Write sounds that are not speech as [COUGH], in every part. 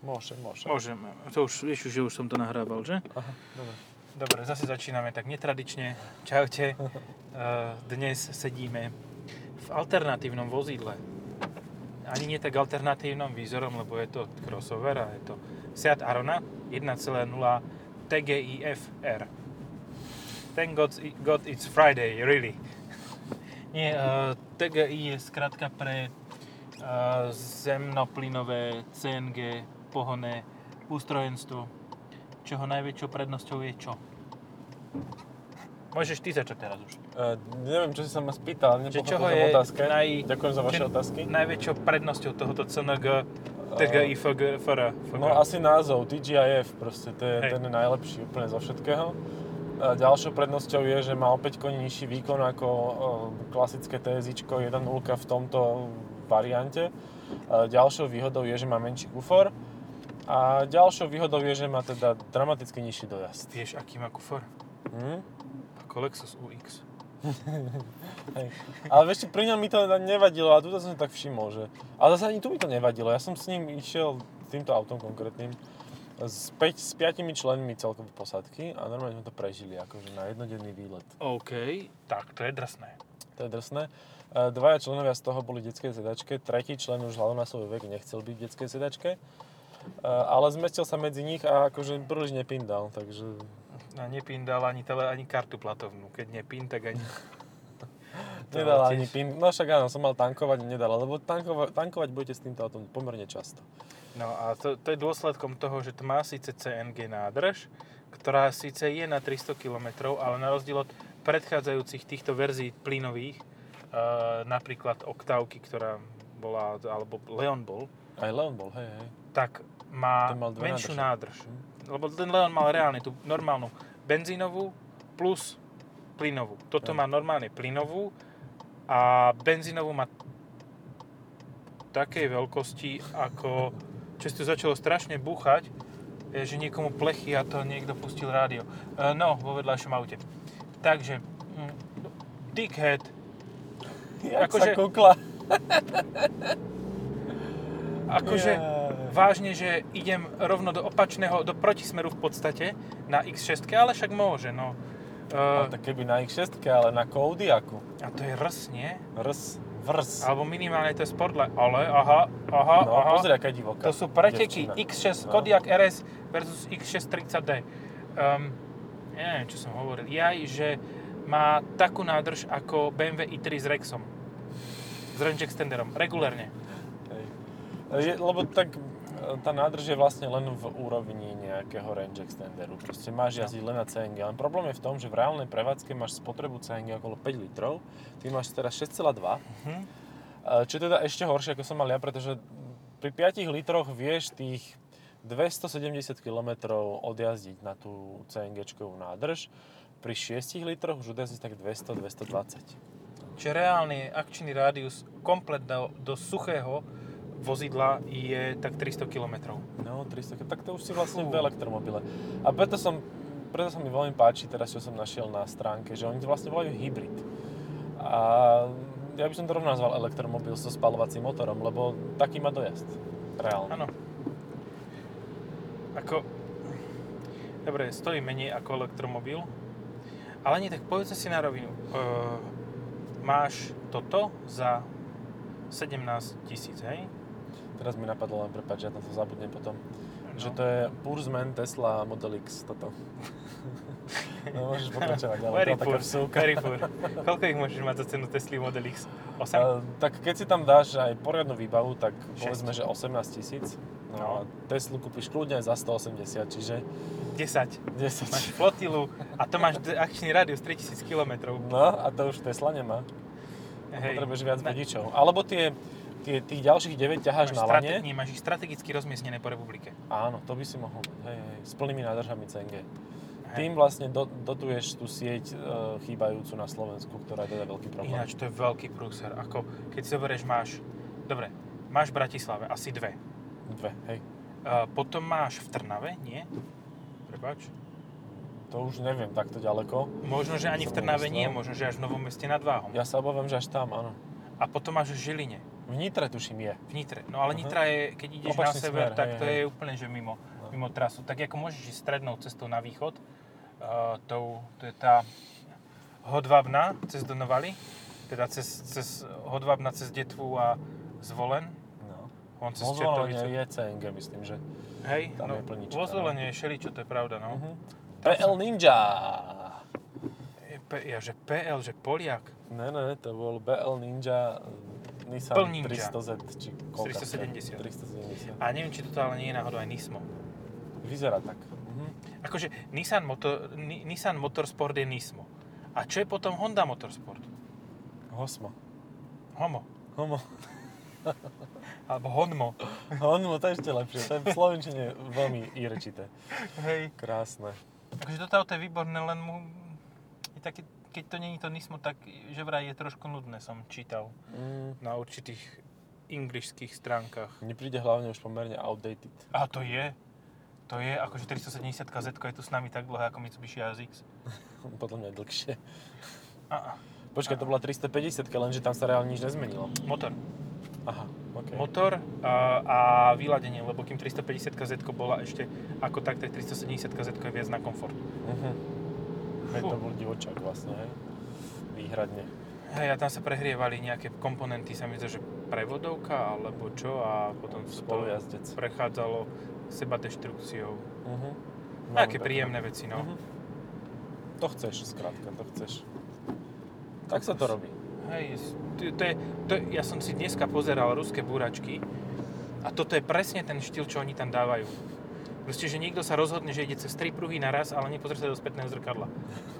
Môže, môže. Môžeme. To už, vieš, že už som to nahrával, že? Aha, dobre. Dobre, zase začíname tak netradične. Čaute. [LAUGHS] Eh, Dnes sedíme v alternatívnom vozidle. Ani nie tak alternatívnom výzorom, lebo je to crossover a je to Seat Arona 1.0 TGI FR. Thank God, God it's Friday, really. [LAUGHS] Nie, uh, TGI je skratka pre uh, zemnoplynové CNG pohonné ústrojenstvo, čoho najväčšou prednosťou je čo? Môžeš ty začať teraz už. Uh, neviem, čo si sa ma spýtal, nepochopil som je otázke. naj- Ďakujem za vaše otázky. Najväčšou prednosťou tohoto CNG TGI FG, FR. No asi názov, TGIF, proste, to je Hej. ten najlepší úplne zo všetkého. A ďalšou prednosťou je, že má opäť koní nižší výkon ako e, klasické TSIčko 1.0 v tomto variante. A ďalšou výhodou je, že má menší kufor. A ďalšou výhodou je, že má teda dramaticky nižší dojazd. Vieš, aký má kufor? Hm? Ako Lexus UX. [LAUGHS] Ale vieš, pri ňom mi to nevadilo a tu som tak všimol, že... Ale zase ani tu mi to nevadilo, ja som s ním išiel, týmto autom konkrétnym, s, päť, s piatimi členmi celkovej posádky a normálne sme to prežili, akože na jednodenný výlet. OK, tak to je drsné. To je drsné. E, Dvaja členovia z toho boli v detskej sedačke, tretí člen už hľadom na svoj vek nechcel byť v detskej sedačke, ale zmestil sa medzi nich a akože príliš nepindal, takže A nepindal ani, tele, ani kartu platovnú. Keď nepin, tak ani... [LAUGHS] Nedal tiež- ani pin. No však áno, som mal tankovať, nedal, lebo tankova, tankovať budete s týmto autom pomerne často. No a to, to je dôsledkom toho, že to má síce CNG nádrž, ktorá síce je na 300 km, ale na rozdiel od predchádzajúcich týchto verzií plynových, uh, napríklad Octavky, ktorá bola, alebo Leon bol, Aj Leon bol, hej, hej. tak má menšiu nádrže. nádrž. Lebo ten Leon mal reálne tú normálnu benzínovú plus plynovú. Toto má normálne plynovú a benzínovú má takej veľkosti, ako čo si tu začalo strašne búchať, je, že niekomu plechy a to niekto pustil rádio. E, No, vo vedľajšom aute. Takže, mm, Dickhead, Jak Akože- sa kukla. akože Jaj. Vážne, že idem rovno do opačného, do protismeru v podstate na X6, ale však môže, no. Uh, tak keby na X6, ale na Kodiaku. a to je rs, nie? Rs, vrs. Alebo minimálne to je Sportline. Ale, aha, aha, No, aha. pozri, aká je divoká. To sú preteky devčina. X6 No. Kodiaq RS versus X6 30D. Um, ja neviem, čo som hovoril. Jaj, že má takú nádrž ako BMW i3 s Rexom. S range extenderom. Regulérne. Je, lebo tak tá nádrž je vlastne len v úrovni nejakého range extenderu. Proste máš No. jazdiť len na CNG. Len problém je v tom, že v reálnej prevádzke máš spotrebu CNG okolo 5 litrov. Ty máš teraz 6,2. Mhm. E, Čo je teda ešte horšie, ako som mal ja, pretože pri 5 litroch vieš tých 270 km odjazdiť na tú CNG-čkovú nádrž. Pri 6 litroch už odjazdiť tak 200-220. Čiže reálny akčný rádius komplet do, do suchého vozidla je tak 300 km. No, 300, tak to už si vlastne Fú. v elektromobile. A preto som, preto sa mi veľmi páči teraz, čo som našiel na stránke, že oni to vlastne volajú hybrid. A ja by som to rovno nazval elektromobil so spalovacím motorom, lebo taký má dojazd. Reálne. Áno. Ako... Dobre, stojí menej ako elektromobil. Ale nie, tak povedzme si na rovinu. Uh, máš toto za 17 tisíc, hej? Teraz mi napadlo len, prepáč, ja na to zabudnem potom. No. Že to je Pursman Tesla Model X, toto. [LAUGHS] no, môžeš pokračovať ďalej. Very to bola taká vsúka. very poor. Koľko ich môžeš mať za cenu Tesla Model X? 8? A, tak keď si tam dáš aj poriadnu výbavu, tak Šesť. povedzme, že 18 tisíc. No, No. a Teslu kúpiš kľudne aj za 180, čiže 10. 10. Máš flotilu a to máš akčný rádius 3000 km. No a to už Tesla nemá. Hej. Potrebuješ viac vodičov. Alebo tie, tie, tých ďalších 9 ťaháš na strate- lane. nie, máš ich strategicky rozmiestnené po republike. Áno, to by si mohol. Hej, hej, s plnými nádržami CNG. Hej. Tým vlastne do, dotuješ tú sieť e, chýbajúcu na Slovensku, ktorá je teda veľký problém. Ináč to je veľký prúser. Ako keď si zoberieš, máš... Dobre, máš v Bratislave asi dve. Dve, hej. Uh, potom máš v Trnave, nie? Prepač. To už neviem takto ďaleko. Možno, že ani v Trnave nie, možno, že až v Novom meste nad Váhom. Ja sa obávam, že až tam, áno. A potom máš v Žiline. V Nitre tuším je. V Nitre. No ale Aha. Nitra je, keď ideš na Opačný sever, smer, tak hej, to hej. je úplne, že mimo, No. mimo trasu. Tak ako môžeš ísť strednou cestou na východ, uh, tou, to je tá Hodvabna cez Donovali, teda cez, cez Hodvabna cez Detvu a Zvolen, No. on cez Čertovice. Je CNG, myslím, že. Hej, tam no, je plnička, vo. Zvolenie je šeličo, to je pravda, no. Mhm. PL Ninja! Je P, ja, že PL, že Poliak. Ne, ne, to bol BL Ninja Nissan Pln Ninja. 300Z, či koľka 370. 370. A neviem, či toto ale nie je náhodou aj Nismo. Vyzerá tak. Mhm. Akože Nissan, Motor, Ni, Nissan Motorsport je Nismo. A čo je potom Honda Motorsport? Hosmo. Homo. Homo. [LAUGHS] Alebo Honmo. Honmo, to je ešte lepšie. To je v Slovenčine veľmi irečité. Hej. Krásne. Akože toto auto je výborné, len mu... Je taký, keď to není to Nismo, tak že vraj je trošku nudné, som čítal Mm, na určitých anglišských stránkach. mne príde hlavne už pomerne outdated. A to je. To je, akože 370 Z je tu s nami tak dlhé ako Mitsubishi ASX. [LAUGHS] Podľa mňa dlhšie. A, a. Počkaj, to bola 350, lenže tam sa reálne nič nezmenilo. Motor. Aha, OK. Motor a, a vyladenie, lebo kým 350 Z bola ešte ako tak, tak 370 Z je viac na komfort. Mhm. Hej, to bol divočák vlastne, hej. Výhradne. Hej, a tam sa prehrievali nejaké komponenty, sa mi zdá, že prevodovka alebo čo a potom sa to prechádzalo seba deštrukciou. Mhm. Také príjemné veci, no. Mhm. To chceš, skrátka, to chceš. Tak sa to robí. Hej, to, to je, to, ja som si dneska pozeral ruské búračky a toto je presne ten štýl, čo oni tam dávajú. Proste, že niekto sa rozhodne, že ide cez tri pruhy naraz, ale nepozrie sa do spätného zrkadla.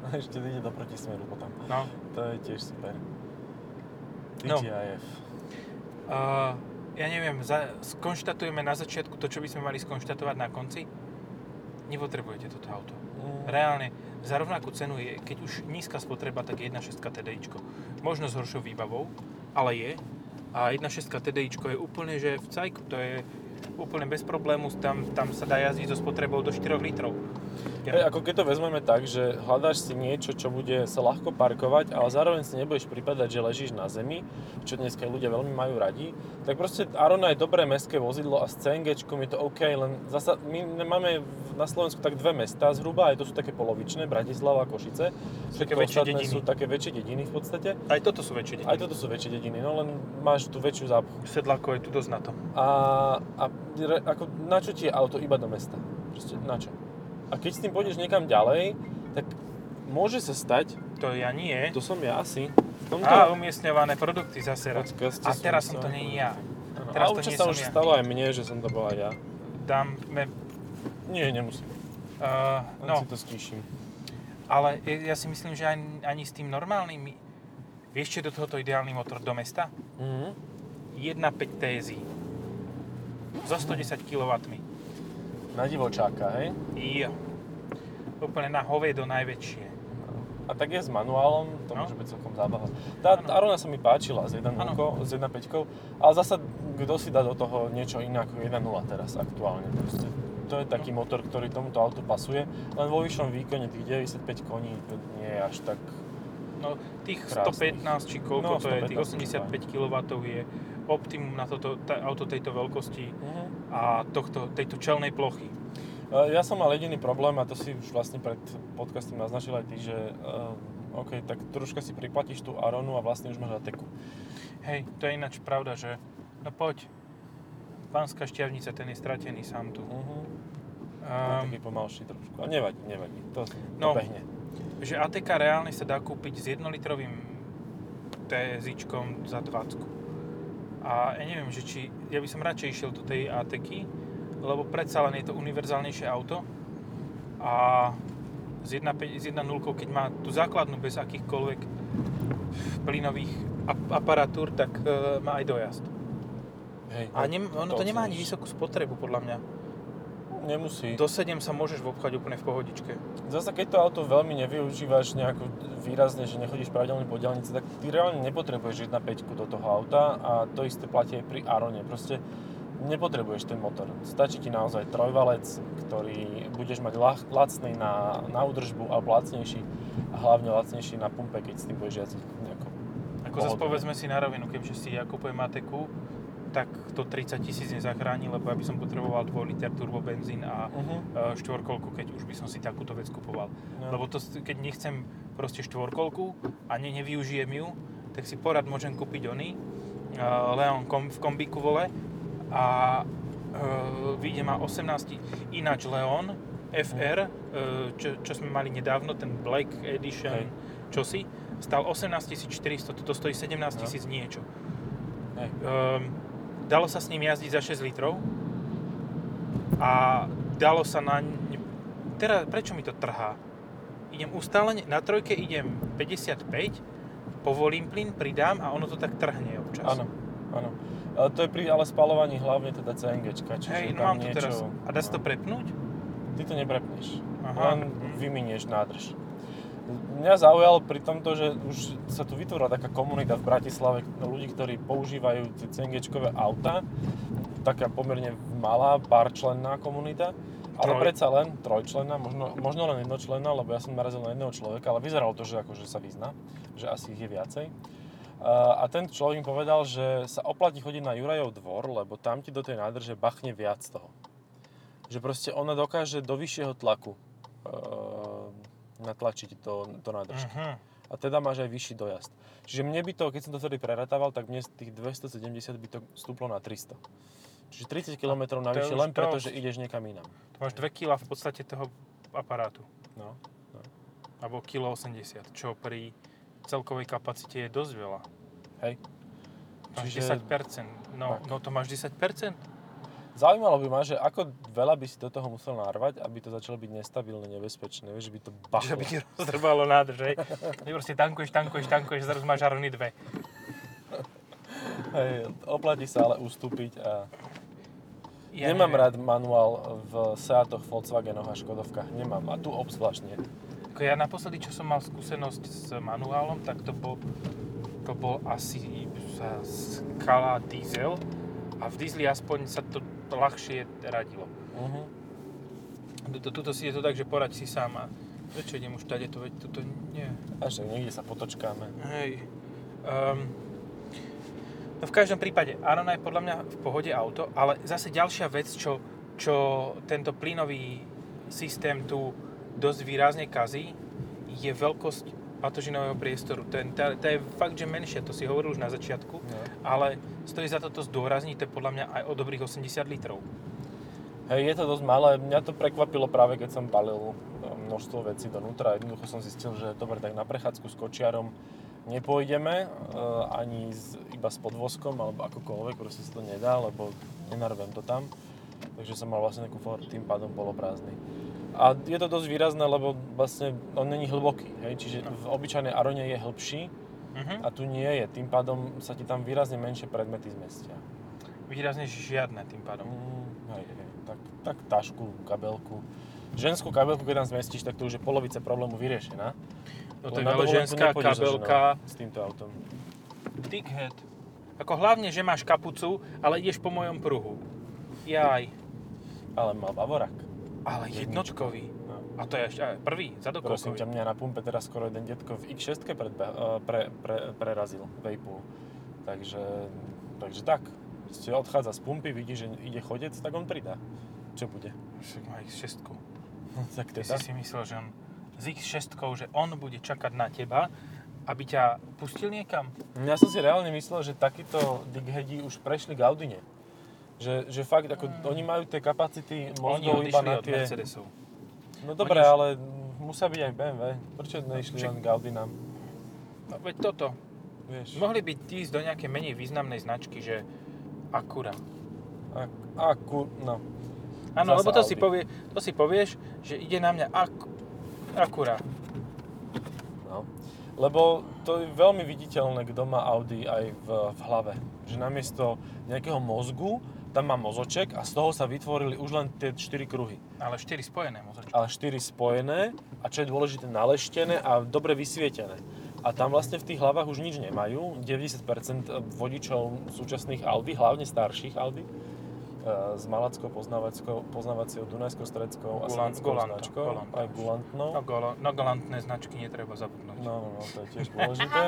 A [LAUGHS] ešte ide do protismeru potom. No. To je tiež super. No. TGIF. Uh, ja neviem, za, skonštatujeme na začiatku to, čo by sme mali skonštatovať na konci. Nepotrebujete toto auto. Mm. Reálne, za rovnakú cenu je, keď už nízka spotreba, tak je 1.6 TDIčko. Možno s horšou výbavou, ale je. A 1.6 TDIčko je úplne, že v cajku, to je úplne bez problému, tam, tam sa dá jazdiť so spotrebou do 4 litrov. Hej, ako keď to vezmeme tak, že hľadáš si niečo, čo bude sa ľahko parkovať, ale zároveň si nebudeš pripadať, že ležíš na zemi, čo dneska ľudia veľmi majú radi, tak proste Arona je dobré mestské vozidlo a s CNG je to OK, len zasa my máme na Slovensku tak dve mestá zhruba, aj to sú také polovičné, Bratislava a Košice. Sú také väčšie dediny. sú také väčšie dediny v podstate. Aj toto sú väčšie Aj dediny. toto sú väčšie dediny, no len máš tu väčšiu zápchu. Sedlákov je tu dosť na to. A, a ako, na čo ti je auto iba do mesta? Proste na čo? A keď s tým pôjdeš niekam ďalej, tak môže sa stať, To ja nie. to som ja asi, tomto... A umiestňované produkty zase raz. A teraz som to nie ja. Teraz a to nie sa už ja. stalo aj mne, že som to bola ja. Dáme... Nie, nemusím. Uh, Len no, si to stíšim. ale ja si myslím, že ani, ani s tým normálnym... Vieš, čo je do tohoto ideálny motor do mesta? Mhm. 1.5 TSI. So 110 kW. Na divočáka, hej? Jo. Úplne na hoviedo najväčšie. A tak je s manuálom, to No. môže byť celkom zábava. Tá Áno. Arona sa mi páčila s 1.0, Áno. s 1.5, ale zasa kto si dá do toho niečo iné ako 1.0 teraz aktuálne. Proste. To je taký motor, ktorý tomuto autu pasuje, len vo vyššom výkone tých 95 koní nie je až tak... No, tých Krásnych. 115 či koľko No, to je, tých 115 85 kW je optimum na toto tá, auto tejto veľkosti Mhm. A tohto, tejto čelnej plochy. E, Ja som mal jediný problém, a to si už vlastne pred podcastom naznačil aj ty, že uh, OK, tak troška si priplatíš tú Aronu a vlastne už máš Ateku. Hej, to je ináč pravda, že no poď, Pánska šťavnica, ten je stratený sám tu. Uh-huh. Um, taký pomalší trošku. A nevadí, nevadí. To, to No. behne. že ATK reálne sa dá kúpiť s jednolitrovým TZIčkom za 20. A ja neviem, že či, ja by som radšej išiel do tej ATK, lebo predsa len je to univerzálnejšie auto a z 1.5 s 1.0, keď má tú základnú bez akýchkoľvek plynových ap- aparatúr, tak e, má aj dojazd. Hej, A nem, ono to nemá ani vysokú spotrebu, podľa mňa. Nemusí. Do 7 sa môžeš vobchať úplne v pohodičke. Zasa keď to auto veľmi nevyužívaš nejako výrazne, že nechodíš pravidelne po diaľnici, tak ty reálne nepotrebuješ 1.5 do toho auta a to isté platí aj pri Arone. Proste nepotrebuješ ten motor. Stačí ti naozaj trojvalec, ktorý budeš mať lach, lacný na, na údržbu alebo lacnejší a hlavne lacnejší na pumpe, keď s tým budeš jazdiť nejako. Ako zase povedzme si na rovinu, keďže si ja kupujem Mateku, tak to 30 tisíc nezachráni, lebo ja by som potreboval 2 liter turbo benzín a Uh-huh. e, štvorkolku, keď už by som si takúto vec kupoval. No. Lebo to, keď nechcem proste štvorkolku a ne, nevyužijem ju, tak si porad môžem kúpiť ony, uh, Leon kom, v kombíku vole a uh, vyjde ma 18, ináč Leon FR, uh, čo, čo sme mali nedávno, ten Black Edition, Hej. čosi, stal 18 400, toto stojí 17 No. tisíc niečo. Hej. Um, dalo sa s ním jazdiť za 6 litrov a dalo sa na... Teraz, prečo mi to trhá? Idem ustále, na trojke idem 55, povolím plyn, pridám a ono to tak trhne občas. Áno, áno. Ale to je pri ale spalovaní hlavne teda CNGčka, čiže Hej, no tam mám to niečo... teraz. A dá sa to prepnúť? Ty to neprepneš. Aha. Len vyminieš nádrž. Mňa zaujalo pri tomto, že už sa tu vytvorila taká komunita v Bratislave ľudí, ktorí používajú tie CNGčkové auta. Taká pomerne malá, párčlenná komunita. Ale Troj. predsa len trojčlenná, možno, možno len jednočlenná, lebo ja som narazil na jedného človeka, ale vyzeralo to, že akože sa vyzná, že asi ich je viacej. A a ten človek mi povedal, že sa oplatí chodiť na Jurajov dvor, lebo tam ti do tej nádrže bachne viac toho. Že proste ona dokáže do vyššieho tlaku uh, natlačiť to, to nádrž. Mhm. A teda máš aj vyšší dojazd. Čiže mne by to, keď som to vtedy preratával, tak mne z tých 270 by to stúplo na 300. Čiže 30 km je navyše len preto, že ideš niekam inam. To máš 2 kg v podstate toho aparátu. No. Alebo kilo 80, čo pri celkovej kapacite je dosť veľa. Hej. Máš Čiže- 10%. No, Tak. no to máš 10%? Zaujímalo by ma, že ako veľa by si do toho musel narvať, aby to začalo byť nestabilné, nebezpečné, vieš, že by to Že bachlo. by ti rozdrbalo nádrž, hej? Ty proste tankuješ, tankuješ, tankuješ, zrazu máš žarony dve. Hej, oplatí sa ale ustúpiť a Ja nemám neviem. rád manuál v Seatoch, Volkswagenoch a Škodovkách. Nemám. A tu obzvlášť nie. Ja naposledy, čo som mal skúsenosť s manuálom, tak to bol, to bol asi skala diesel a v diesli aspoň sa to ľahšie radilo. Uh-huh. Tuto, tuto si je to tak, že poraď si sám a prečo idem už tady to, veď toto nie. Až tak niekde sa potočkáme. Hej. Um, no v každom prípade, Arona je podľa mňa v pohode auto, ale zase ďalšia vec, čo, čo tento plynový systém tu dosť výrazne kazí, je veľkosť batožinového priestoru. Ten, tá, tá je fakt, že menšia, to si hovoril už na začiatku, No. ale stojí za to to zdôrazniť, to je podľa mňa aj o dobrých 80 litrov. Hej, je to dosť malé. Mňa to prekvapilo práve, keď som balil e, množstvo vecí donútra. Jednoducho som zistil, že dobre, tak na prechádzku s kočiarom nepôjdeme, e, ani s, iba s podvozkom, alebo akokoľvek, proste sa to nedá, lebo nenarvem to tam. Takže som mal vlastne kufor tým pádom poloprázdny. A je to dosť výrazné, lebo vlastne on není hlboký, hej? čiže v obyčajnej Arone je hĺbší Mhm. a tu nie je. Tým pádom sa ti tam výrazne menšie predmety zmestia. Výrazne žiadne tým pádom. Mm, hej, hej. Tak, tak tašku, kabelku. Ženskú kabelku, keď tam zmestíš, tak to už je polovica problému vyriešená. No to je ale ženská ženou kabelka, S týmto autom. dickhead. Ako hlavne, že máš kapucu, ale ideš po mojom pruhu. Jaj. Ale mal Bavorák. Ale jednotkový. No. A to je ešte prvý, Prosím zadokolkový. ťa, mňa na pumpe teraz skoro jeden detko v X6 predbe, eh, pre, pre, prerazil, Vejpul. Takže, takže tak. Ste odchádza z pumpy, vidí, že ide chodec, tak on pridá. Čo bude? Však má X6. tak Ty teda. si si myslel, že on s X6, že on bude čakať na teba, aby ťa pustil niekam? Ja som si reálne myslel, že takíto dighedi už prešli k Audine. Že, že fakt, ako, oni majú tie kapacity mozgov iba na tie... Mercedesov. No dobre, Oni ale musia byť aj BMW. Prečo neišli Však- len k Audinám? No veď toto. Vieš, Mohli by ísť do nejakej menej významnej značky, že Acura. ak, aku, no. Áno, lebo to si, povie, to si povieš, že ide na mňa ak, Acura. no. Lebo to je veľmi viditeľné, kto má Audi aj v, v hlave. Že namiesto nejakého mozgu, tam má mozoček a z toho sa vytvorili už len tie 4 kruhy. Ale 4 spojené mozočky. ale 4 spojené a čo je dôležité, naleštené a dobre vysvietené. A tam vlastne v tých hlavách už nič nemajú. 90% vodičov súčasných Audi, hlavne starších Audi, e, s malackou poznávackou, poznávaciou Dunajskou streckou a slovenskou značkou, Gulanto. aj Gulantnou. No, golo, no galantné značky netreba zabudnúť. No, no, no, to je tiež [LAUGHS] dôležité.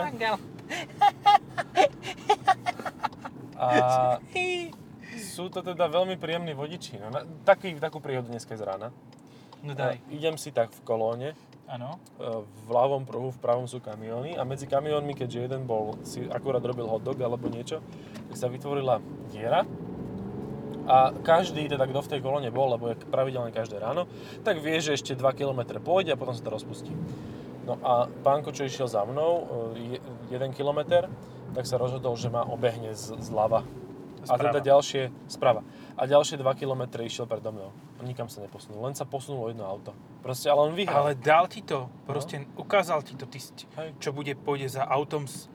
A [LAUGHS] sú to teda veľmi príjemní vodiči. No, na, taký, takú príhodu dneska z rána. No daj. idem si tak v kolóne, Áno. e, v ľavom pruhu, v pravom sú kamióny a medzi kamiónmi, keďže jeden bol, si akurát robil hot dog alebo niečo, tak sa vytvorila diera a každý, teda kto v tej kolóne bol, lebo je pravidelne každé ráno, tak vie, že ešte 2 km pôjde a potom sa to rozpustí. No a pánko, čo išiel za mnou, e, je- 1 km, tak sa rozhodol, že ma obehne z, zľava. A teda ďalšie, sprava. A ďalšie 2 km išiel predo mnou. Nikam sa neposunul, len sa posunulo jedno auto. Proste, ale on vyhral. Ale dal ti to, proste ukázal ti to, ty, Hej. čo bude, pôjde za autom s...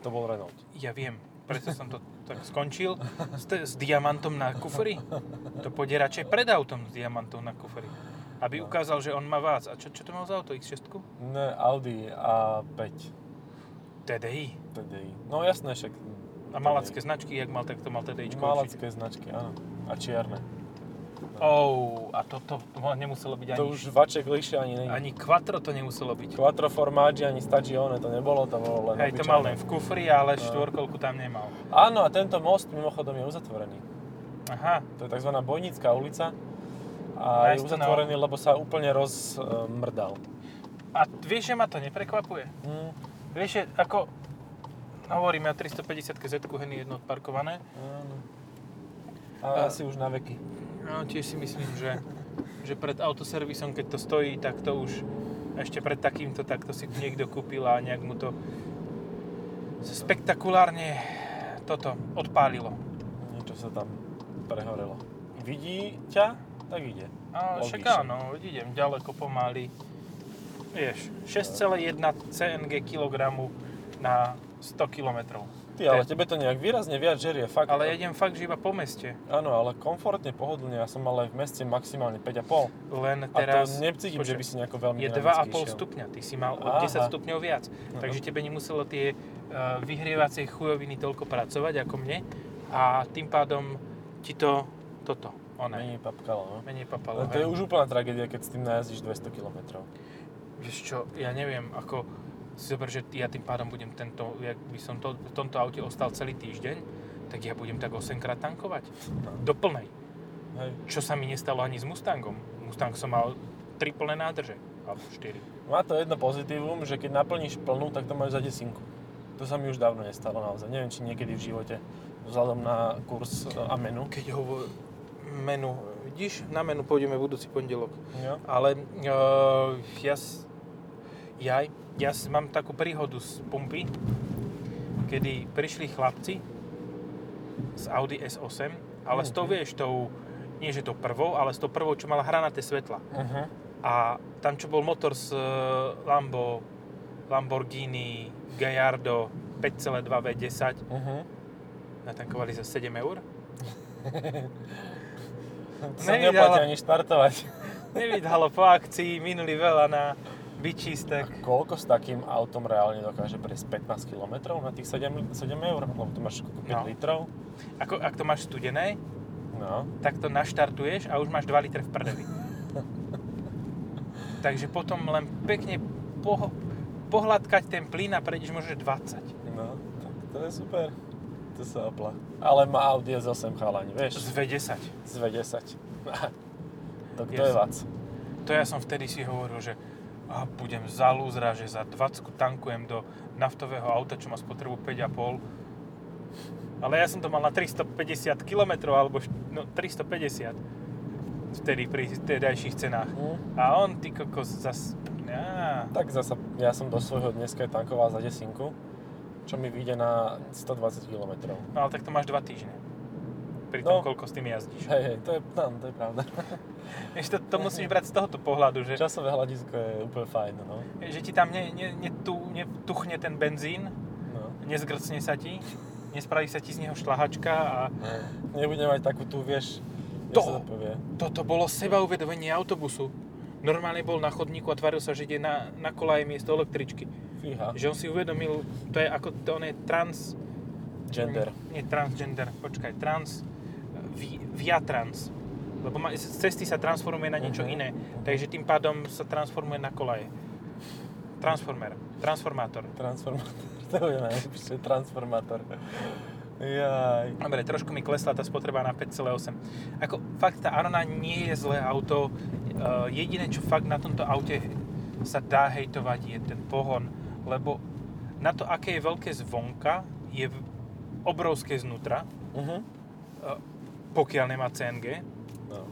To bol Renault. Ja viem, preto som to tak skončil. S, s diamantom na kufri. To pôjde radšej pred autom s diamantom na kufri. Aby No. ukázal, že on má vás. A čo, čo to mal za auto? X6? Ne, Audi A5 TDI. TDI. No jasné, však. A malacké značky, jak mal, tak to mal TDIčko určite. Malacké značky, áno. A čierne. Oh, a to, to, to nemuselo byť ani, To už vaček lišie ani není. ani quattro to nemuselo byť. Quattro Formaggi ani Stagione to nebolo, to bolo len Hej, to mal len v kufri, ale No. štvorkolku tam nemal. Áno, a tento most mimochodom je uzatvorený. Aha, To je tzv. Bojnická ulica. A Nice je to know. uzatvorený, lebo sa úplne rozmrdal. a vieš, že ma to neprekvapuje? Hm, Vieš, že ako hovoríme o 350 z Henny jedno odparkované, áno. A- A asi už na veky. no tiež si myslím, že, že pred autoservisom, keď to stojí, tak to už ešte pred takýmto, tak to si niekto kúpil a nejak mu to spektakulárne toto odpálilo. Niečo sa tam prehorelo. Vidí ťa, tak ide. A však áno, idem ďaleko pomaly. Vieš, 6,1 CNG kilogramu na 100 km. Ty, ale tebe to nejak výrazne viac žerie, fakt. Ale ja idem fakt, že iba po meste. Áno, ale komfortne, pohodlne. Ja som mal aj v meste maximálne 5,5. Len A teraz... to necítim, že by si nejako veľmi je dynamicky 2,5 išiel. stupňa, ty si mal o Aha. 10 stupňov viac. Aha. Takže tebe nemuselo tie uh, vyhrievacie chujoviny toľko pracovať ako mne a tým pádom ti to toto, one, Menej papkalo, no. menej papalo. Ale to je už úplná tragédia, keď s tým najazdíš 200 km. Vieš čo, ja neviem, ako si zober, že ja tým pádom budem tento, jak by som to, v tomto aute ostal celý týždeň, tak ja budem tak 8 krát tankovať. Do plnej. Hej. Čo sa mi nestalo ani s Mustangom. Mustang som mal 3 plné nádrže. Alebo 4. Má to jedno pozitívum, že keď naplníš plnú, tak to máš za desinku. To sa mi už dávno nestalo naozaj. Neviem, či niekedy v živote vzhľadom na kurz e, a menu. Keď ho menu, vidíš, na menu pôjdeme budúci pondelok. Jo. Ale uh, ja, ja, ja mám takú príhodu z pumpy, kedy prišli chlapci z Audi S8, ale s tou, Mhm. vieš, tou, nie že tou prvou, ale s tou prvou, čo mala hranaté svetla. Uh-huh. A tam, čo bol motor z eh, Lambo, Lamborghini Gallardo 5,2 V10, Uh-huh. natankovali za 7 eur. [LAUGHS] To sa neoplatí ani štartovať. Nevydalo po akcii, minuli veľa na bičístek. Koľko s takým autom reálne dokáže prejsť 15 km na tých 7, 7 eur? Lebo tu máš koľko, 5 No. litrov. Ako, ak to máš studené, No. tak to naštartuješ a už máš 2 litre v prdeli. [LAUGHS] Takže potom len pekne po, pohľadkať ten plyn a prejdeš možno že 20. No, tak to je super. To sa opla. Ale má Audi S8 chalani, vieš? Z V10. Z V10. to kto Yes. je vac? To ja som vtedy si hovoril, že a budem za lúzra, že za 20 tankujem do naftového auta, čo má spotrebu 5,5. Ale ja som to mal na 350 km, alebo no, 350 vtedy pri tedajších cenách. Hm? A on, ty kokos, zas... Á, Tak zasa, ja som do svojho dneska tankoval za desinku, čo mi vyjde na 120 km. no ale tak to máš 2 týždne. Pri tom, No. koľko s tým jazdíš. Hej, hej, to je, no, to je pravda. [LAUGHS] Vieš, to, to musíš brať z tohoto pohľadu, že, Časové hľadisko je úplne fajn, no. že ti tam ne, ne, netu, netuchne ten benzín, no. nezgrcne sa ti, nespraví sa ti z neho šlahačka a Nebudem mať takú tu, vieš, To. to toto bolo sebauvedomenie autobusu. Normálne bol na chodníku a tvaril sa, že ide na, na kolaje miesto električky. Fíha, Že on si uvedomil, to je ako, to on je trans... gender. Nie transgender, počkaj, trans... Vi, via trans. Lebo ma, z cesty sa transformuje na niečo Mhm. iné. Takže tým pádom sa transformuje na kolaje. Transformer. Transformátor. Transformátor. [LAUGHS] To je najlepšie, transformátor. Jaj. Dobre, trošku mi klesla tá spotreba na 5,8. Ako, fakt tá Arona nie je zlé auto. Uh, jediné, čo fakt na tomto aute sa dá hejtovať, je ten pohon. Lebo na to, aké je veľké zvonka, je obrovské znútra, Uh-huh. uh, pokiaľ nemá CNG. No.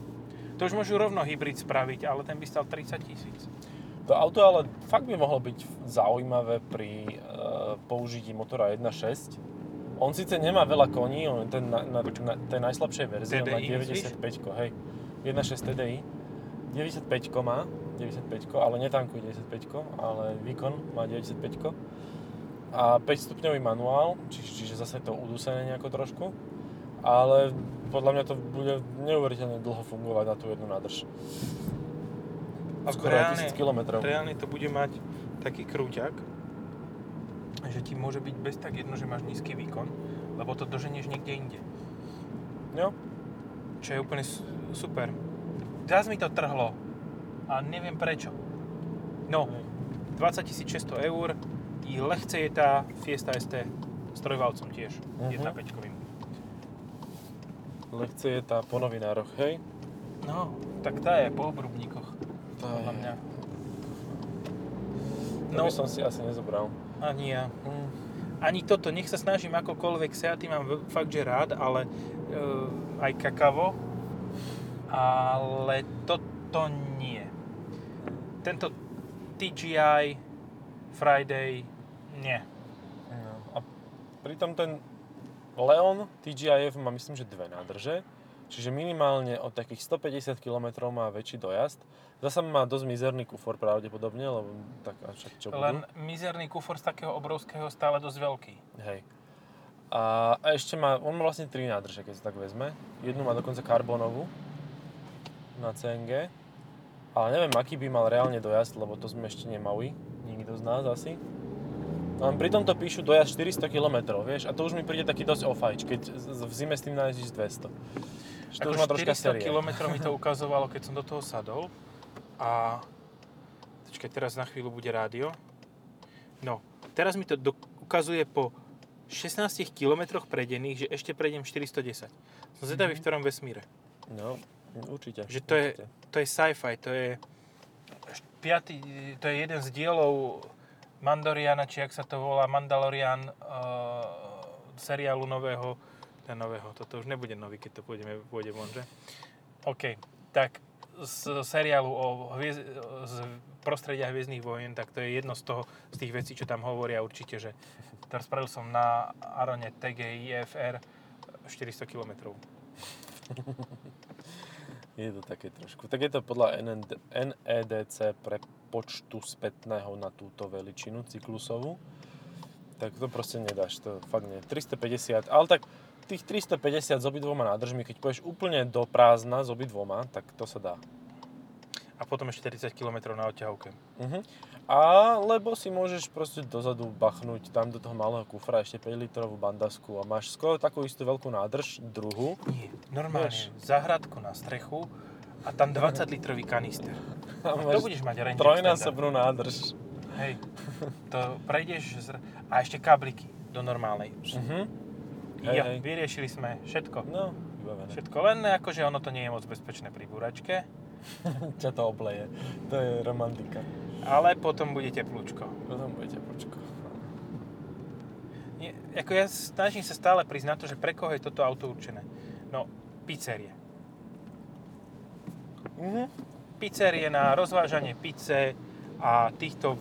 To už môžu rovno hybrid spraviť, ale ten by stal 30 tisíc. To auto ale fakt by mohlo byť zaujímavé pri uh, použití motora 1.6. On síce nemá veľa koní, on je ten, na, na, na, tej najslabšej verzii, on má TDI myslíš? 95, hej. 1.6 TDI. 95 má, 95, ale netankuje 95, ale výkon má 95. A 5 stupňový manuál, či, čiže zase to udusené nejako trošku. Ale podľa mňa to bude neuveriteľne dlho fungovať na tú jednu nádrž. A Skoro aj 1000 kilometrov. reálne to bude mať taký krúťak, že ti môže byť bez tak jedno, že máš nízky výkon, lebo to doženieš niekde inde. Jo, Čo je úplne su- super. Teraz mi to trhlo a neviem prečo. No, 20 600 eur i lehce je tá Fiesta ST s trojvalcom tiež, Mhm. 1.5 lekcie je tá po novinároch, hej? No, tak tá je po obrubníkoch, podľa mňa. No. No, by som si asi nezobral. ani ja. Hm. Ani toto, nech sa snažím akokoľvek, Seaty mám fakt, že rád, ale e, aj kakavo, ale toto nie. Tento TGI, Friday, nie. No. A pritom ten Leon TGIF má myslím, že dve nádrže, čiže minimálne od takých 150 km má väčší dojazd. Zasa má dosť mizerný kufor pravdepodobne, lebo tak a však čo Len budú. mizerný kufor z takého obrovského stále dosť veľký. Hej. A, a ešte má, on má vlastne tri nádrže, keď sa tak vezme. Jednu má dokonca karbónovú na CNG. Ale neviem, aký by mal reálne dojazd, lebo to sme ešte nemali. Nikto z nás asi. No, pri tomto píšu dojazd 400 km, vieš, a to už mi príde taký dosť ofajč, keď v zime s tým najezdíš 200. Že to už má troška 400 série. km mi to [LAUGHS] ukazovalo, keď som do toho sadol. A... Počkaj, teraz na chvíľu bude rádio. No, teraz mi to do... ukazuje po 16 km prejdených, že ešte prejdem 410. Som zvedavý, v ktorom vesmíre. No, určite. Že to je, určite. to je sci-fi, to je piatý, to je jeden z dielov Mandoriana, či jak sa to volá, Mandalorian uh, seriálu nového, ten nového, toto už nebude nový, keď to pôjdeme, pôjde von, že? OK, tak z seriálu o hviez, z prostredia Hviezdnych vojen, tak to je jedno z toho, z tých vecí, čo tam hovoria určite, že teraz spravil som na Arone TGI FR 400 km. Je to také trošku. Tak je to podľa NEDC pre počtu spätného na túto veličinu cyklusovú. Tak to proste nedáš, to fakt nie. 350, ale tak tých 350 s obidvoma nádržmi, keď pôjdeš úplne do prázdna s obidvoma, tak to sa dá. A potom ešte 40 km na odťahovke. Uh-huh. Alebo si môžeš proste dozadu bachnúť tam do toho malého kufra ešte 5 litrovú bandasku a máš skoro takú istú veľkú nádrž, druhú. Nie, normálne, Vieš. záhradku na strechu a tam 20 litrový kanister. To budeš mať range trojnásobnú nádrž. extender. Hej, to prejdeš z... a ešte kabliky do normálnej. Uh-huh. Hej, Jo, hej. vyriešili sme všetko. No, vybavené. Všetko, len akože ono to nie je moc bezpečné pri búračke, ťa [LAUGHS] to obleje. To je romantika. ale potom bude teplúčko. Potom budete počko. Nie, ako ja snažím sa stále priznať to, že pre koho je toto auto určené. No, pizzerie. Mhm. Pizzerie na rozvážanie pice a týchto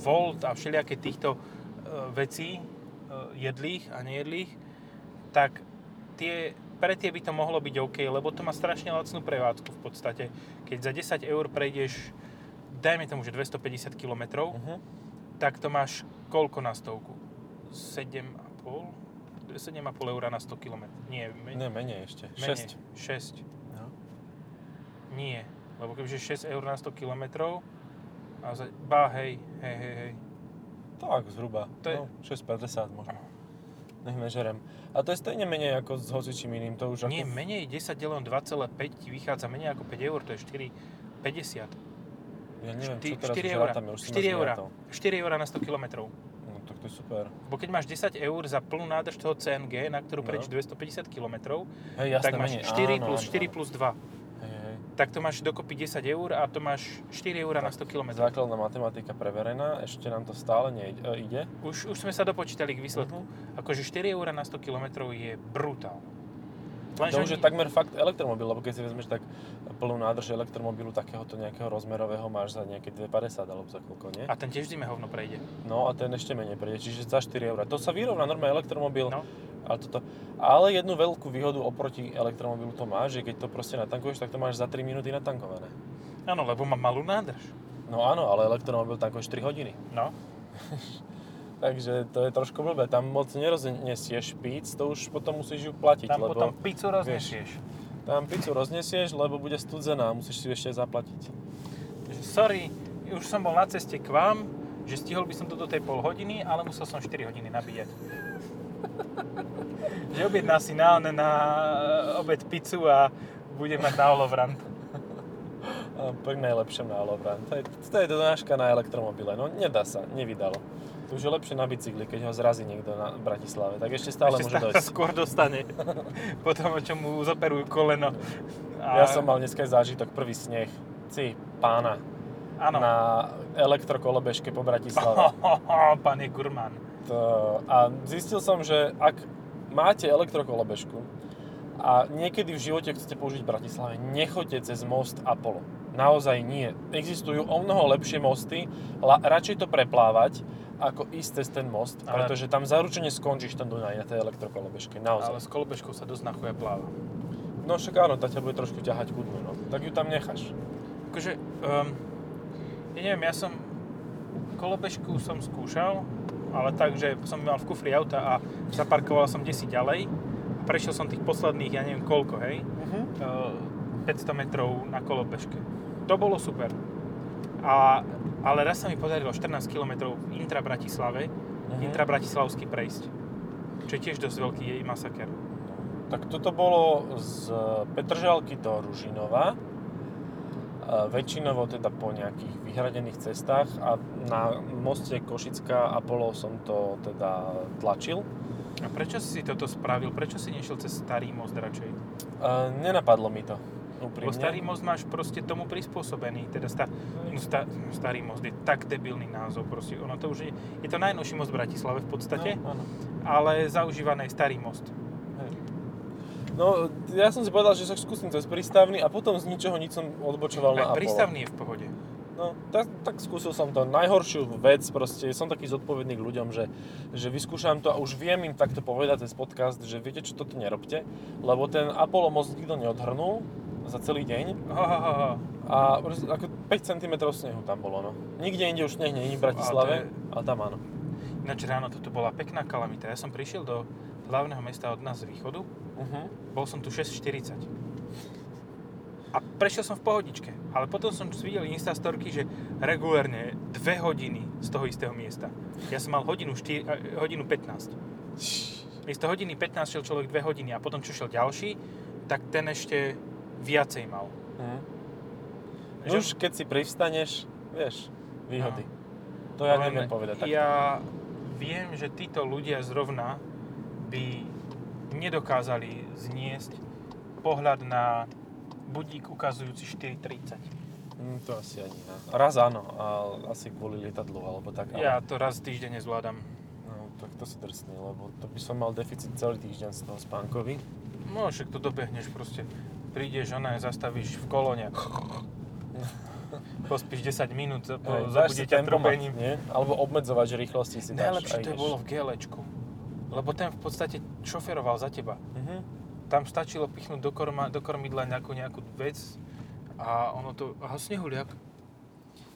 volt a všelijaké týchto e, vecí, e, jedlých a nejedlých, tak tie, pre tie by to mohlo byť OK, lebo to má strašne lacnú prevádzku v podstate. Keď za 10 eur prejdeš, dajme tomu, že 250 km, Mhm. tak to máš koľko na stovku? 7,5? 7,5 eur na 100 km. Nie, men- Ne, menej ešte. menej. 6. 6. No. Nie, lebo kebyže 6 eur na 100 km, a za, bá, hej, hej, hej, hej. Tak, zhruba. To je- No, 6,50 možno. Nech nežerem. A to je stejne menej ako s hocičím iným. To už Nie, ako... menej 10 deleno 2,5 ti vychádza menej ako 5 eur, to je 4,50. Ja neviem, čo Šty- teraz 4 už eurá. rátame, už si ma 4 eurá. zmiatol. 4 eurá na 100 km. No tak to je super. Bo keď máš 10 eur za plnú nádrž toho CNG, na ktorú No. prejdeš 250 km, Hej, jasné, tak máš menej. 4 Áno, plus áno, 4 áno. plus 2. Tak to máš dokopy 10 eur a to máš 4 eur na 100 km. Základná matematika preverená, ešte nám to stále nie, e, ide. Už, už sme sa dopočítali k výsledku. Mhm. Akože 4 eur na 100 km je brutál. To už je takmer fakt elektromobil, lebo keď si vezmeš tak plnú nádrž elektromobilu takéhoto nejakého rozmerového máš za nejaké 2,50 alebo za koľko, nie? A ten tiež zime hovno prejde. No a ten ešte menej prejde, čiže za 4 eurá. To sa vyrovná normálne elektromobil, No. Ale, toto, ale jednu veľkú výhodu oproti elektromobilu to má, že keď to proste natankuješ, tak to máš za 3 minúty natankované. Áno, lebo má malú nádrž. No áno, ale elektromobil tankuješ 3 hodiny. No. [LAUGHS] Takže to je trošku blbé. Tam moc neroznesieš píc, to už potom musíš ju platiť, Tam lebo potom pizzu roznesieš. tam pizzu roznesieš, lebo bude studzená musíš si ešte zaplatiť. Sorry, už som bol na ceste k vám, že stihol by som to do tej pol hodiny, ale musel som 4 hodiny nabíjať. Že objedná si na, na, na obed pizzu a bude mať na olovrant. A poď najlepšie na Lovran. To je, to je donáška na elektromobile. No nedá sa, nevydalo. To už je lepšie na bicykli, keď ho zrazí niekto na Bratislave. Tak ešte stále Ešte môže stále dojsť. skôr dostane. [LAUGHS] Potom, čo mu zoperujú koleno. Ja som mal dneska zážitok, prvý sneh. Si, pána. Áno. Na elektrokolobežke po Bratislave. [LAUGHS] Pán je gurmán. A zistil som, že ak máte elektrokolobežku a niekedy v živote chcete použiť v Bratislave, nechoďte cez most Apollo. Naozaj nie. Existujú o mnoho lepšie mosty, la, radšej to preplávať, ako ísť cez ten most, Ale- pretože tam zaručene skončíš ten Dunaj na tej elektrokolobežke. Naozaj. Ale s kolobežkou sa dosť na chuja pláva. No však áno, tá ťa bude trošku ťahať ku dnu, no. Tak ju tam necháš. Akože, um, ja neviem, ja som kolobežku som skúšal, ale tak, že som mal v kufri auta a zaparkoval som desi ďalej a prešiel som tých posledných, ja neviem koľko, hej, Uh-huh. uh, 500 metrov na kolobežke. To bolo super. A, ale raz sa mi podarilo 14 km v intra Bratislave, Mhm. intra Bratislavsky prejsť. Čo je tiež dosť veľký masaker. Tak toto bolo z Petržalky do Ružinova. A Väčšinovo teda po nejakých vyhradených cestách a na moste Košická Apollo som to teda tlačil. A prečo si toto spravil? Prečo si nešiel cez starý most radšej? A nenapadlo mi to úprimne. Lebo starý most máš proste tomu prispôsobený. Teda sta, no, sta, starý most je tak debilný názov. Proste. Ono to už je, je to najnovší most v Bratislave v podstate, No, áno. ale zaužívaný starý most. No, ja som si povedal, že sa skúsim cez prístavný a potom z ničoho nič som odbočoval na Apollo. prístavný je v pohode. No, tak, tak skúsil som to. Najhoršiu vec, proste som taký zodpovedný k ľuďom, že, že vyskúšam to a už viem im takto povedať cez podcast, že viete čo, toto nerobte, lebo ten Apollo most nikto neodhrnul za celý deň a proste ako 5 cm snehu tam bolo, no. Nikde inde už sneh není v Bratislave, Ale to ale tam áno. Ináč ráno toto bola pekná kalamita. Ja som prišiel do hlavného mesta od nás z východu, Uh-huh. bol som tu 6.40. A prešiel som v pohodičke. Ale potom som videl Instastorky, že regulérne 2 hodiny z toho istého miesta. Ja som mal hodinu, 4, a- hodinu 15. Miesto hodiny 15 šiel človek 2 hodiny a potom čo šiel ďalší, tak ten ešte viacej mal. Uh-huh. Že- No už keď si privstaneš, vieš, výhody. To ja neviem povedať tak. Ja viem, že títo ľudia zrovna by nedokázali zniesť pohľad na budík ukazujúci 4.30. Mm, to asi ani ne. Raz áno, ale asi kvôli lietadlu alebo tak. ale- Ja to raz týždeň nezvládam. No, tak to si drsný, lebo to by som mal deficit celý týždeň z toho spánkový. No, však to dobehneš proste. Prídeš, ona zastavíš v kolóne. [LAUGHS] Pospíš 10 minút, zabudí ťa nie? Alebo obmedzovač rýchlosti si Najlepšie a to ideš. bolo v GLčku. Lebo ten v podstate šoferoval za teba. Mhm. Tam stačilo pichnúť do, korma, do kormidla nejakú, nejakú vec a ono to... Aha, snehuliak.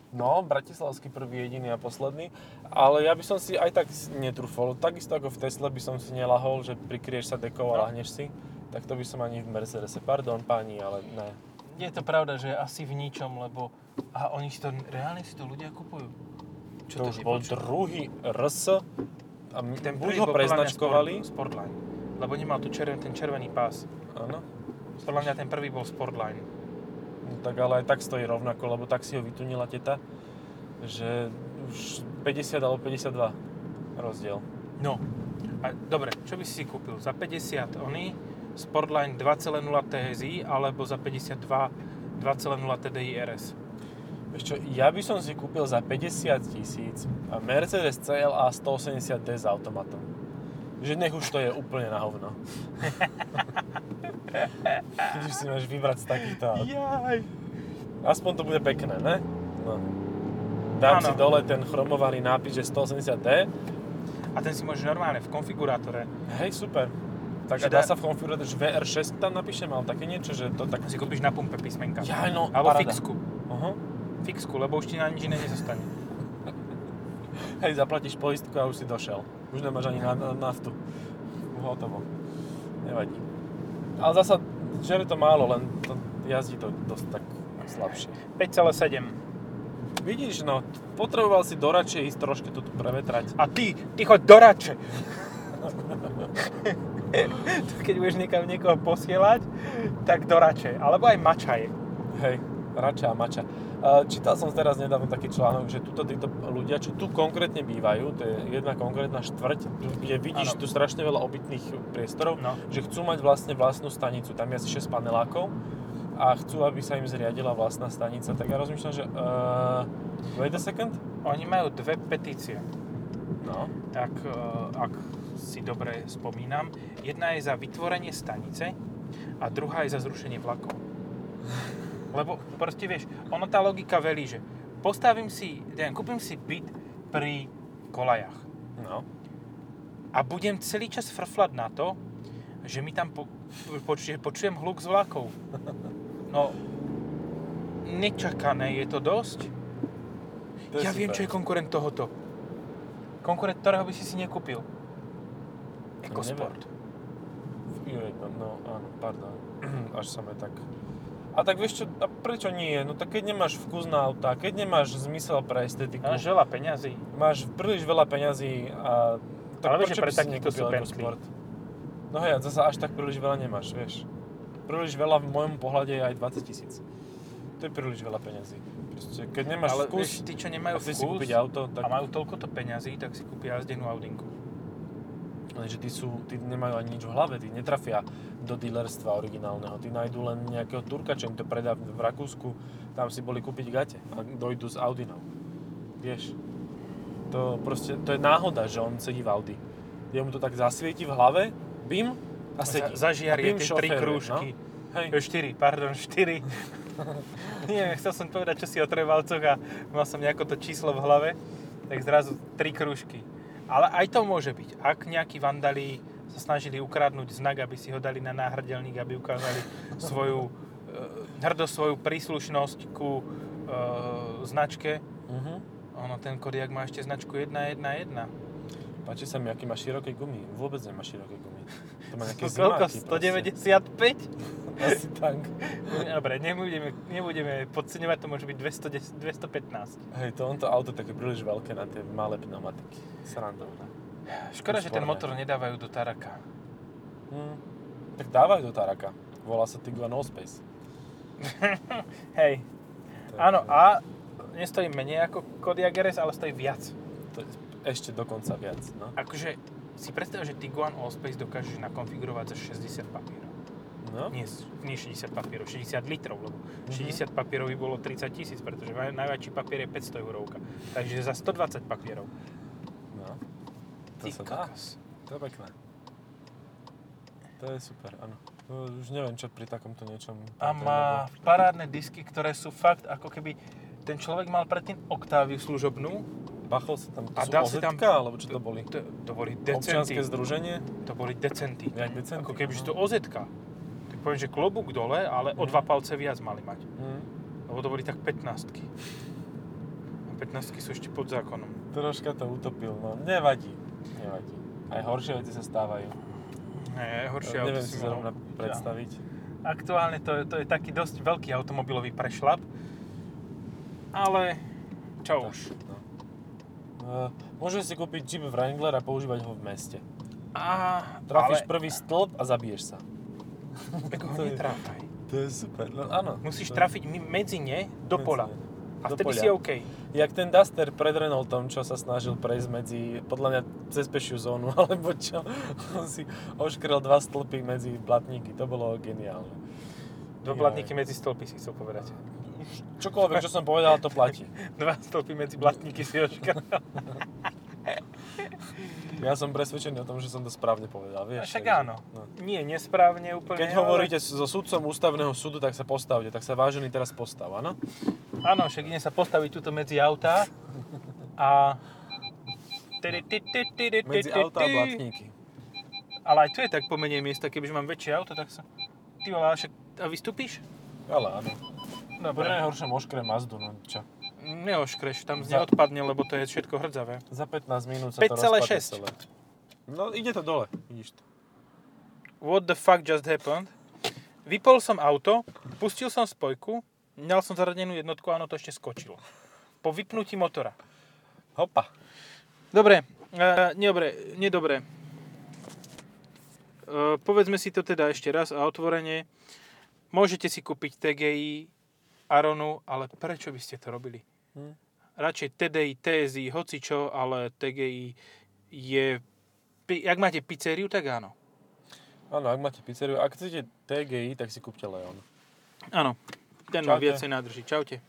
No, bratislavský prvý, jediný a posledný. Ale ja by som si aj tak netrúfol. Takisto ako v Tesle by som si nelahol, že prikrieš sa dekou a No. lahneš si. Tak to by som ani v Mercedese. Pardon, páni, ale ne. Je to pravda, že asi v ničom, lebo... A oni si to... Reálne si to ľudia kupujú. Čo to už bol druhý RS. A m- Ten buď ho preznačkovali. Sport, Sportline. Lebo nemal tu červen, ten červený pás. Áno. Podľa mňa ten prvý bol Sportline. No, tak ale aj tak stojí rovnako, lebo tak si ho vytunila teta, že už 50 alebo 52. rozdiel. No. A, dobre, čo by si si kúpil? Za 50 ony Sportline 2.0 TSI alebo za 52 2.0 TDI RS? Čo, ja by som si kúpil za 50 tisíc Mercedes CLA 180D s automatom. Že nech už to je úplne na hovno. [LAUGHS] Keď už si máš vybrať z takýchto aut. Jaj. Aspoň to bude pekné, ne? No. Dám Áno. si dole ten chromovaný nápis, že 180D. A ten si môžeš normálne v konfigurátore. Hej, super. Tak dá sa v konfigurátore, že VR6 tam napíšem, ale také niečo, že to tak... Si kúpiš na pumpe písmenka. Ja, no, Alebo fixku. Aha. Fixku, lebo už ti na nič iné nezostane. Hej, zaplatíš poistku a už si došel. Už nemáš ani na, na naftu. Hotovo. Nevadí. Ale zasa, žere to málo, len to jazdí to dosť tak slabšie. 5,7. Vidíš, no, potreboval si do radšej ísť troške to tu prevetrať. A ty, ty choď do rače. [LAUGHS] Keď budeš niekam niekoho posielať, tak do rače. Alebo aj mačaj. Hej, rača a mača. Uh, Čítal som teraz nedávno taký článok, že tuto títo ľudia, čo tu konkrétne bývajú, to je jedna konkrétna štvrť, tu, kde vidíš Áno. tu strašne veľa obytných priestorov, No. že chcú mať vlastne vlastnú stanicu. Tam je asi 6 panelákov a chcú, aby sa im zriadila vlastná stanica. Tak ja rozmýšľam, že... Uh, wait a second? Oni majú dve petície. No. tak e, ak si dobre spomínam. Jedna je za vytvorenie stanice a druhá je za zrušenie vlakov. [LAUGHS] Lebo proste vieš, ono tá logika velí, že postavím si, neviem, kúpim si byt pri kolajach No. a budem celý čas frflať na to, že mi tam po, poč, počujem hluk z vlakov. No, nečakané je to dosť. To je ja viem, čo je konkurent tohoto. Konkurent, ktorého by si si nekúpil. EcoSport. Joj, no, no, áno, pardon. [CLEARS THROAT] Až sa mi tak... A tak vieš čo, a prečo nie? No tak keď nemáš vkus na auta, keď nemáš zmysel pre estetiku, Máš veľa peňazí. máš príliš veľa peňazí a... Tak Ale vieš, že pre takýchto sú Bentley. EcoSport? No hej, a zasa až tak príliš veľa nemáš, vieš. Príliš veľa v mojom pohľade je aj 20 tisíc. To je príliš veľa peňazí. Proste, keď nemáš Ale vkus, vieš, tí, čo nemajú vkus si kúpiť auto, tak... a majú toľkoto peňazí, tak si kúpia jazdenú Audinku. Lenže tí, sú, tí nemajú ani nič v hlave, tí netrafia do dealerstva originálneho. Tí nájdú len nejakého Turka, čo im to predá v Rakúsku, tam si boli kúpiť gate a dojdu s Audinou. Vieš, to proste, to je náhoda, že on sedí v Audi. Jemu to tak zasvieti v hlave, bim, a sedí. Za, zažiarie tie tri krúžky. No? Hej, No? 4, pardon, 4. [LAUGHS] Nie, chcel som povedať, čo si o trojvalcoch a mal som nejako to číslo v hlave, tak zrazu tri krúžky. Ale aj to môže byť. Ak nejakí vandali sa snažili ukradnúť znak, aby si ho dali na náhrdelník, aby ukázali svoju, e, hrdosť, svoju príslušnosť ku e, značke. uh-huh. Ono, ten Kodiak má ešte značku 1.1.1. Páči sa mi, aký má široké gumy. Vôbec nemá široké gumy. To má nejaké [LAUGHS] Koľko? zimáky proste. 195? Asi tak. Dobre, nebudeme, nebudeme podceňovať, to môže byť 210, 215. Hej, to to auto také príliš veľké na tie malé pneumatiky. Srandovné. Škoda, že ten motor nedávajú do Taraka. Hm. Tak dávajú do Taraka. Volá sa Tiguan Allspace. [LAUGHS] Hej. To je- Áno, a nestojí menej ako Kodiaq RS, ale stojí viac. To je ešte dokonca viac, no. Akože si predstav, že Tiguan Allspace dokážeš nakonfigurovať za 60 papierov. No, Nie, nie 60 papierov, 60 litrov, lebo Mhm. 60 papierov by bolo 30 tisíc, pretože naj- najväčší papier je 500 eurovka. Takže za 120 papierov. no. To Ty sa kokos. To je pekné. To je super, áno. No, už neviem, čo pri takomto niečom... A má parádne disky, ktoré sú fakt ako keby ten človek mal predtým Octaviu služobnú Bachol sa tam, to A dal si tam- OZ-ka, alebo čo to boli? To, to boli Občianske decenty. združenie? To boli decenty. Jak decenty? Ako keby, že to no. Tak poviem, že klobúk dole, ale o Mhm. dva palce viac mali mať. Hm. Lebo to boli tak 15 A 15 sú ešte pod zákonom. Troška to utopil, no. Nevadí. Nevadí. Aj horšie veci sa stávajú. Nie, horšie auto si zrovna predstaviť. Aktuálne to, to je taký dosť veľký automobilový prešlap. Ale čo už. No. Uh, môžeš si kúpiť Jeep Wrangler a používať ho v meste. A, Trafíš ale prvý stĺp a zabiješ sa. [LAUGHS] tak ho netráfaj. To je super. No áno. Musíš To- trafiť medzi ne do medzi pola. ne. A vtedy si OK. Jak ten Duster pred Renaultom, čo sa snažil prejsť medzi, podľa mňa cez pešiu zónu, [LAUGHS] alebo čo, on si oškrel dva stĺpy medzi blatníky, to bolo geniálne. Dva blatníky medzi stĺpy si chcel povedať. Čokoľvek, čo som povedal, to platí. [LAUGHS] Dva stĺpy medzi blatníky si oškal. Ja som presvedčený o tom, že som to správne povedal, vieš. Však takže, áno. No. Nie, nesprávne úplne. Keď ale- hovoríte so sudcom ústavného súdu, tak sa postavte, tak sa vážený teraz postav, áno? Áno, však ide sa postaviť tuto medzi autá a... Medzi auta a blatníky. Ale aj tu je tak pomenej miesta, kebyže mám väčšie auto, tak sa... Ty vole, ale však... A vystúpiš? Ale áno. Dobre. najhoršom oškre Mazdu, no čo. Neoškreš, tam z neodpadne, lebo to je všetko hrdzavé. Za 15 minút sa to 5,6. rozpadne celé. No ide to dole, vidíš to. What the fuck just happened? Vypol som auto, pustil som spojku, dal som zaradenú jednotku a ono to ešte skočilo. Po vypnutí motora. Hopa. Dobre, uh, nedobre, nedobre. Uh, povedzme si to teda ešte raz a otvorene. Môžete si kúpiť TGI Aronu, ale prečo by ste to robili? Hm. Radšej TDI, TSI, hocičo, ale TGI je... Jak máte pizzeriu, tak áno. Áno, ak máte pizzeriu, ak chcete TGI, tak si kúpte Leon. Áno, ten má viacej nádrží. Čaute.